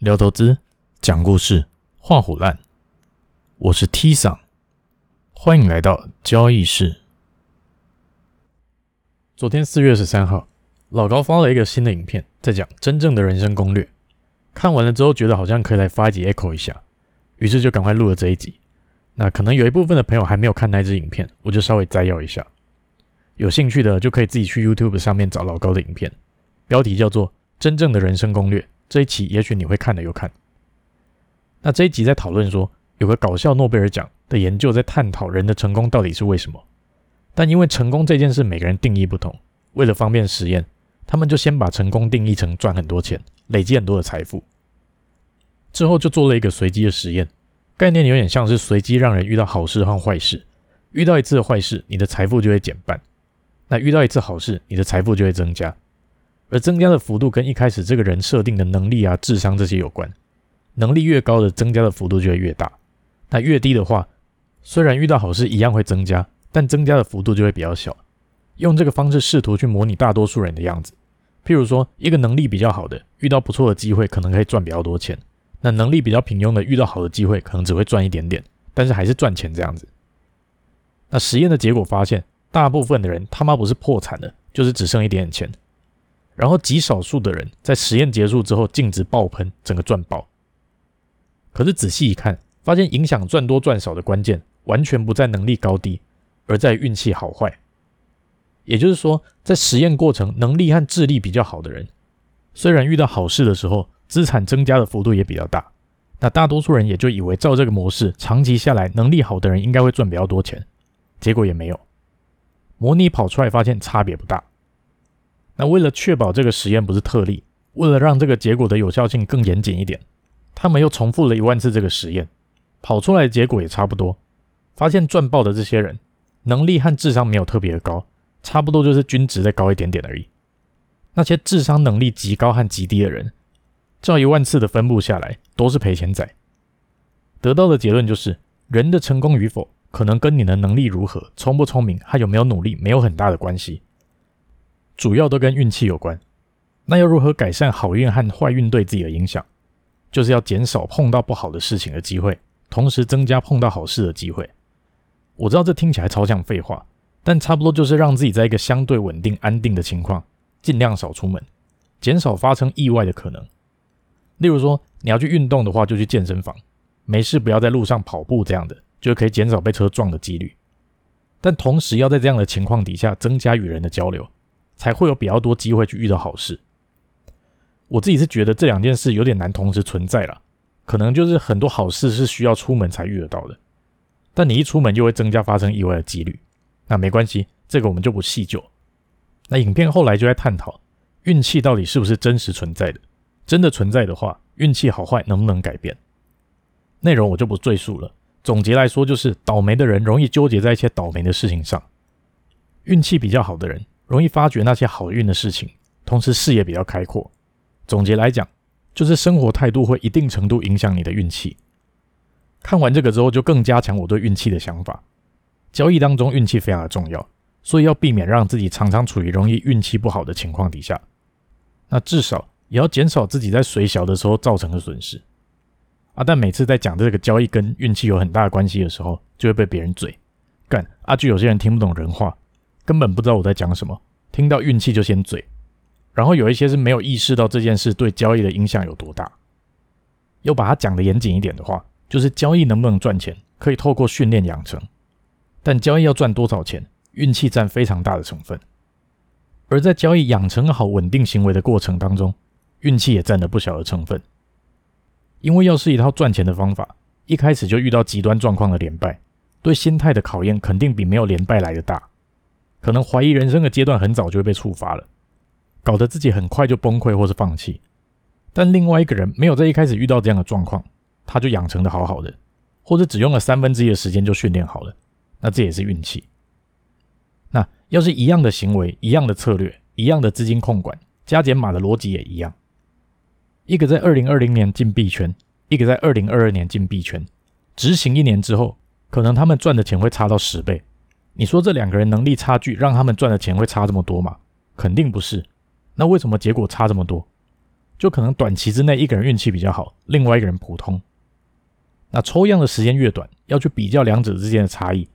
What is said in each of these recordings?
聊投资，讲故事，画虎烂。我是 T 桑，欢迎来到交易室。昨天四月十三号，老高发了一个新的影片，在讲真正的人生攻略。看完了之后，觉得好像可以来发一集 echo 一下，于是就赶快录了这一集。那可能有一部分的朋友还没有看那支影片，我就稍微摘要一下。有兴趣的就可以自己去 YouTube 上面找老高的影片，标题叫做《真正的人生攻略》。这一期也许你会看的又看。那这一集在讨论说，有个搞笑诺贝尔奖的研究在探讨人的成功到底是为什么。但因为成功这件事每个人定义不同，为了方便实验，他们就先把成功定义成赚很多钱、累积很多的财富。之后就做了一个随机的实验，概念有点像是随机让人遇到好事和坏事。遇到一次坏事，你的财富就会减半；那遇到一次好事，你的财富就会增加。而增加的幅度跟一开始这个人设定的能力啊、智商这些有关，能力越高的增加的幅度就会越大，那越低的话，虽然遇到好事一样会增加，但增加的幅度就会比较小。用这个方式试图去模拟大多数人的样子，譬如说，一个能力比较好的遇到不错的机会，可能可以赚比较多钱；那能力比较平庸的遇到好的机会，可能只会赚一点点，但是还是赚钱这样子。那实验的结果发现，大部分的人他妈不是破产了，就是只剩一点点钱。然后极少数的人在实验结束之后净值爆喷，整个赚爆。可是仔细一看，发现影响赚多赚少的关键完全不在能力高低，而在运气好坏。也就是说，在实验过程能力和智力比较好的人，虽然遇到好事的时候资产增加的幅度也比较大，那大多数人也就以为照这个模式长期下来，能力好的人应该会赚比较多钱，结果也没有。模拟跑出来发现差别不大。那为了确保这个实验不是特例，为了让这个结果的有效性更严谨一点，他们又重复了一万次这个实验，跑出来结果也差不多，发现赚爆的这些人能力和智商没有特别的高，差不多就是均值再高一点点而已。那些智商能力极高和极低的人，照一万次的分布下来都是赔钱仔。得到的结论就是，人的成功与否可能跟你的能力如何、聪不聪明、还有没有努力没有很大的关系。主要都跟运气有关，那要如何改善好运和坏运对自己的影响？就是要减少碰到不好的事情的机会，同时增加碰到好事的机会。我知道这听起来超像废话，但差不多就是让自己在一个相对稳定、安定的情况，尽量少出门，减少发生意外的可能。例如说，你要去运动的话，就去健身房，没事不要在路上跑步，这样的就可以减少被车撞的几率。但同时要在这样的情况底下，增加与人的交流。才会有比较多机会去遇到好事。我自己是觉得这两件事有点难同时存在了，可能就是很多好事是需要出门才遇得到的，但你一出门就会增加发生意外的几率。那没关系，这个我们就不细究。那影片后来就在探讨运气到底是不是真实存在的，真的存在的话，运气好坏能不能改变？内容我就不赘述了。总结来说，就是倒霉的人容易纠结在一些倒霉的事情上，运气比较好的人。容易发觉那些好运的事情，同时视野比较开阔。总结来讲，就是生活态度会一定程度影响你的运气。看完这个之后，就更加强我对运气的想法。交易当中运气非常的重要，所以要避免让自己常常处于容易运气不好的情况底下。那至少也要减少自己在水小的时候造成的损失。啊，但每次在讲这个交易跟运气有很大的关系的时候，就会被别人嘴干。啊，就有些人听不懂人话。根本不知道我在讲什么，听到运气就先嘴，然后有一些是没有意识到这件事对交易的影响有多大。要把它讲得严谨一点的话，就是交易能不能赚钱，可以透过训练养成，但交易要赚多少钱，运气占非常大的成分。而在交易养成好稳定行为的过程当中，运气也占了不小的成分。因为要是一套赚钱的方法，一开始就遇到极端状况的连败，对心态的考验肯定比没有连败来的大。可能怀疑人生的阶段很早就会被触发了，搞得自己很快就崩溃或是放弃。但另外一个人没有在一开始遇到这样的状况，他就养成的好好的，或者只用了三分之一的时间就训练好了，那这也是运气。那要是一样的行为、一样的策略、一样的资金控管，加减码的逻辑也一样。一个在二零二零年进币圈，一个在二零二二年进币圈，执行一年之后，可能他们赚的钱会差到十倍。你说这两个人能力差距让他们赚的钱会差这么多吗？肯定不是。那为什么结果差这么多？就可能短期之内一个人运气比较好，另外一个人普通。那抽样的时间越短，要去比较两者之间的差异，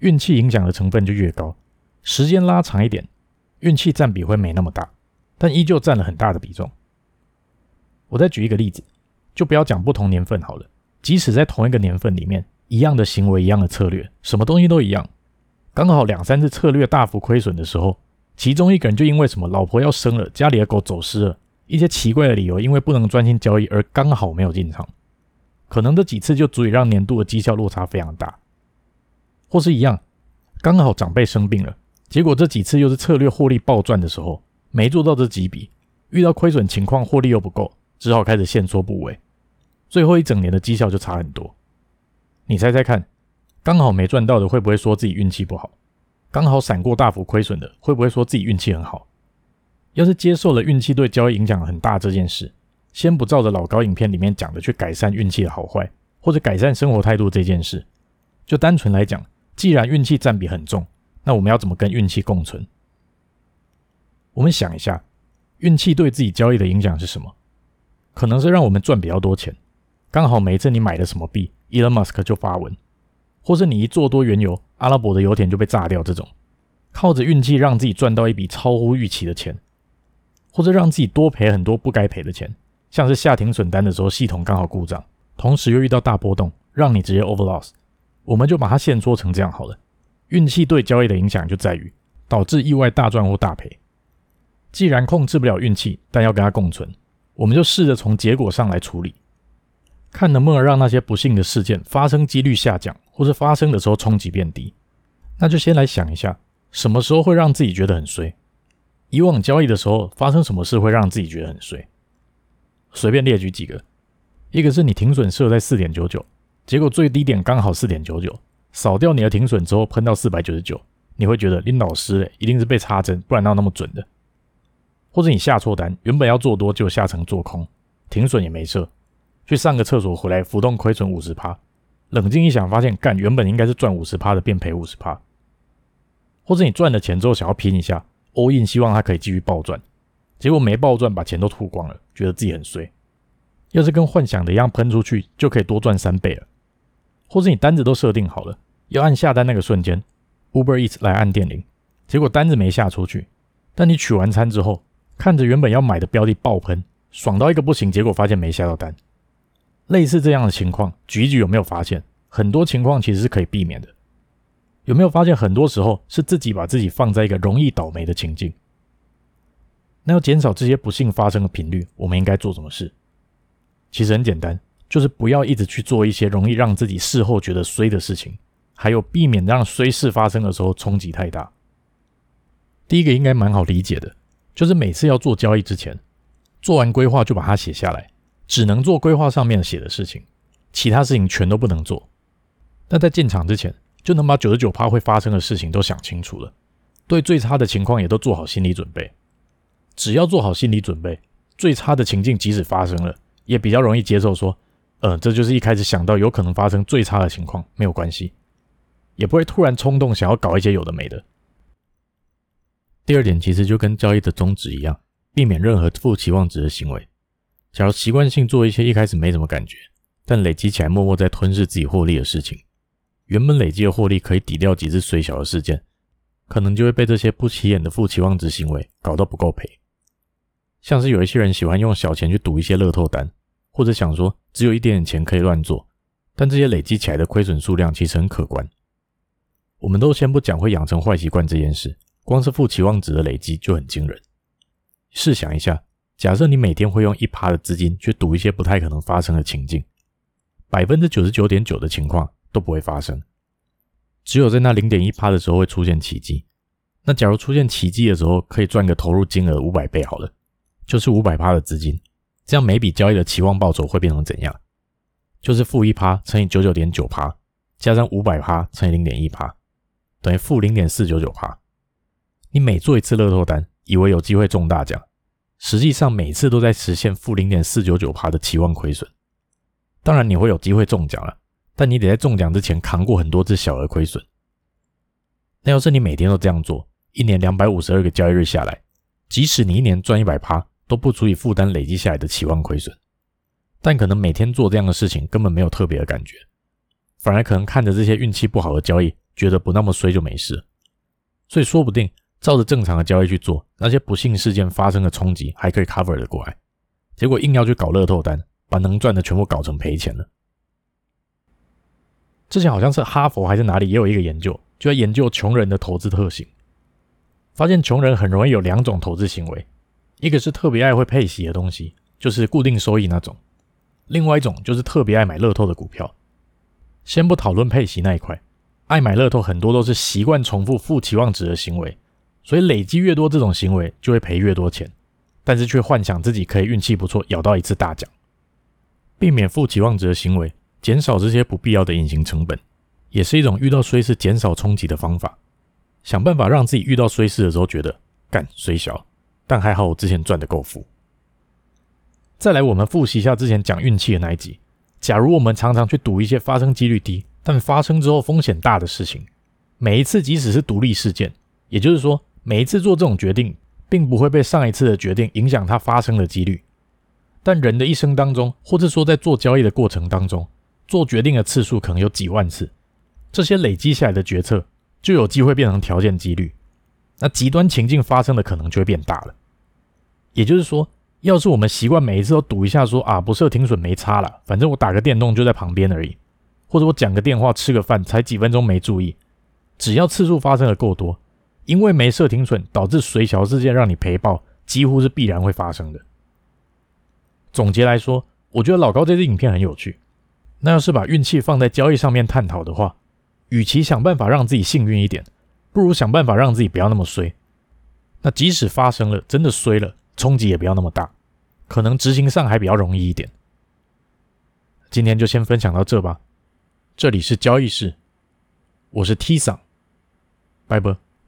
运气影响的成分就越高。时间拉长一点，运气占比会没那么大，但依旧占了很大的比重。我再举一个例子，就不要讲不同年份好了，即使在同一个年份里面，一样的行为，一样的策略，什么东西都一样，刚好两三次策略大幅亏损的时候。其中一个人就因为什么老婆要生了，家里的狗走失了，一些奇怪的理由，因为不能专心交易而刚好没有进场，可能这几次就足以让年度的绩效落差非常大，或是一样，刚好长辈生病了，结果这几次又是策略获利暴赚的时候，没做到这几笔，遇到亏损情况获利又不够，只好开始限缩部位，最后一整年的绩效就差很多。你猜猜看，刚好没赚到的会不会说自己运气不好？刚好闪过大幅亏损的，会不会说自己运气很好？要是接受了运气对交易影响很大这件事，先不照着老高影片里面讲的去改善运气的好坏，或者改善生活态度这件事，就单纯来讲，既然运气占比很重，那我们要怎么跟运气共存？我们想一下，运气对自己交易的影响是什么？可能是让我们赚比较多钱，刚好每一次你买的什么币，Elon Musk 就发文。或是你一做多原油，阿拉伯的油田就被炸掉，这种靠着运气让自己赚到一笔超乎预期的钱，或者让自己多赔很多不该赔的钱，像是下停损单的时候系统刚好故障，同时又遇到大波动，让你直接 over loss，我们就把它限缩成这样好了。运气对交易的影响就在于导致意外大赚或大赔。既然控制不了运气，但要跟它共存，我们就试着从结果上来处理。看能不能让那些不幸的事件发生几率下降，或是发生的时候冲击变低。那就先来想一下，什么时候会让自己觉得很衰？以往交易的时候发生什么事会让自己觉得很衰？随便列举几个，一个是你停损设在四点九九，结果最低点刚好四点九九，扫掉你的停损之后喷到四百九十九，你会觉得林老师一定是被插针，不然哪有那么准的？或者你下错单，原本要做多就下成做空，停损也没设。去上个厕所回来，浮动亏损五十趴。冷静一想，发现干原本应该是赚五十趴的，变赔五十趴。或者你赚了钱之后想要拼一下，all in，希望它可以继续暴赚，结果没暴赚，把钱都吐光了，觉得自己很衰。要是跟幻想的一样喷出去，就可以多赚三倍了。或者你单子都设定好了，要按下单那个瞬间，Uber Eats 来按电铃，结果单子没下出去，但你取完餐之后，看着原本要买的标的爆喷，爽到一个不行，结果发现没下到单。类似这样的情况，举一举有没有发现？很多情况其实是可以避免的。有没有发现，很多时候是自己把自己放在一个容易倒霉的情境？那要减少这些不幸发生的频率，我们应该做什么事？其实很简单，就是不要一直去做一些容易让自己事后觉得衰的事情，还有避免让衰事发生的时候冲击太大。第一个应该蛮好理解的，就是每次要做交易之前，做完规划就把它写下来。只能做规划上面写的事情，其他事情全都不能做。但在进场之前，就能把九十九趴会发生的事情都想清楚了，对最差的情况也都做好心理准备。只要做好心理准备，最差的情境即使发生了，也比较容易接受。说，呃，这就是一开始想到有可能发生最差的情况，没有关系，也不会突然冲动想要搞一些有的没的。第二点其实就跟交易的宗旨一样，避免任何负期望值的行为。假如习惯性做一些一开始没什么感觉，但累积起来默默在吞噬自己获利的事情，原本累积的获利可以抵掉几次水小的事件，可能就会被这些不起眼的负期望值行为搞到不够赔。像是有一些人喜欢用小钱去赌一些乐透单，或者想说只有一点点钱可以乱做，但这些累积起来的亏损数量其实很可观。我们都先不讲会养成坏习惯这件事，光是负期望值的累积就很惊人。试想一下。假设你每天会用一趴的资金去赌一些不太可能发生的情境，百分之九十九点九的情况都不会发生，只有在那零点一趴的时候会出现奇迹。那假如出现奇迹的时候，可以赚个投入金额五百倍好了，就是五百趴的资金，这样每笔交易的期望报酬会变成怎样？就是负一趴乘以九九点九趴，加上五百趴乘以零点一趴，等于负零点四九九趴。你每做一次乐透单，以为有机会中大奖。实际上每次都在实现负零点四九九趴的期望亏损。当然你会有机会中奖了，但你得在中奖之前扛过很多次小额亏损。那要是你每天都这样做，一年两百五十二个交易日下来，即使你一年赚一百趴，都不足以负担累积下来的期望亏损。但可能每天做这样的事情根本没有特别的感觉，反而可能看着这些运气不好的交易，觉得不那么衰就没事。所以说不定照着正常的交易去做，那些不幸事件发生的冲击还可以 cover 的过来。结果硬要去搞乐透单，把能赚的全部搞成赔钱了。之前好像是哈佛还是哪里也有一个研究，就在研究穷人的投资特性，发现穷人很容易有两种投资行为，一个是特别爱会配息的东西，就是固定收益那种；另外一种就是特别爱买乐透的股票。先不讨论配息那一块，爱买乐透很多都是习惯重复负期望值的行为，所以累积越多这种行为，就会赔越多钱，但是却幻想自己可以运气不错，咬到一次大奖。避免负期望值的行为。减少这些不必要的隐形成本，也是一种遇到衰事减少冲击的方法。想办法让自己遇到衰事的时候觉得干衰小，但还好我之前赚的够富。再来，我们复习一下之前讲运气的那一集。假如我们常常去赌一些发生几率低，但发生之后风险大的事情，每一次即使是独立事件，也就是说每一次做这种决定，并不会被上一次的决定影响它发生的几率。但人的一生当中，或者说在做交易的过程当中，做决定的次数可能有几万次，这些累积下来的决策就有机会变成条件几率，那极端情境发生的可能就会变大了。也就是说，要是我们习惯每一次都赌一下说，啊不设停损没差了，反正我打个电动就在旁边而已，或者我讲个电话吃个饭才几分钟没注意，只要次数发生的够多，因为没设停损导致随桥事件让你赔爆，几乎是必然会发生的。总结来说，我觉得老高这支影片很有趣。那要是把运气放在交易上面探讨的话，与其想办法让自己幸运一点，不如想办法让自己不要那么衰。那即使发生了，真的衰了，冲击也不要那么大，可能执行上还比较容易一点。今天就先分享到这吧。这里是交易室，我是 T 桑，拜拜。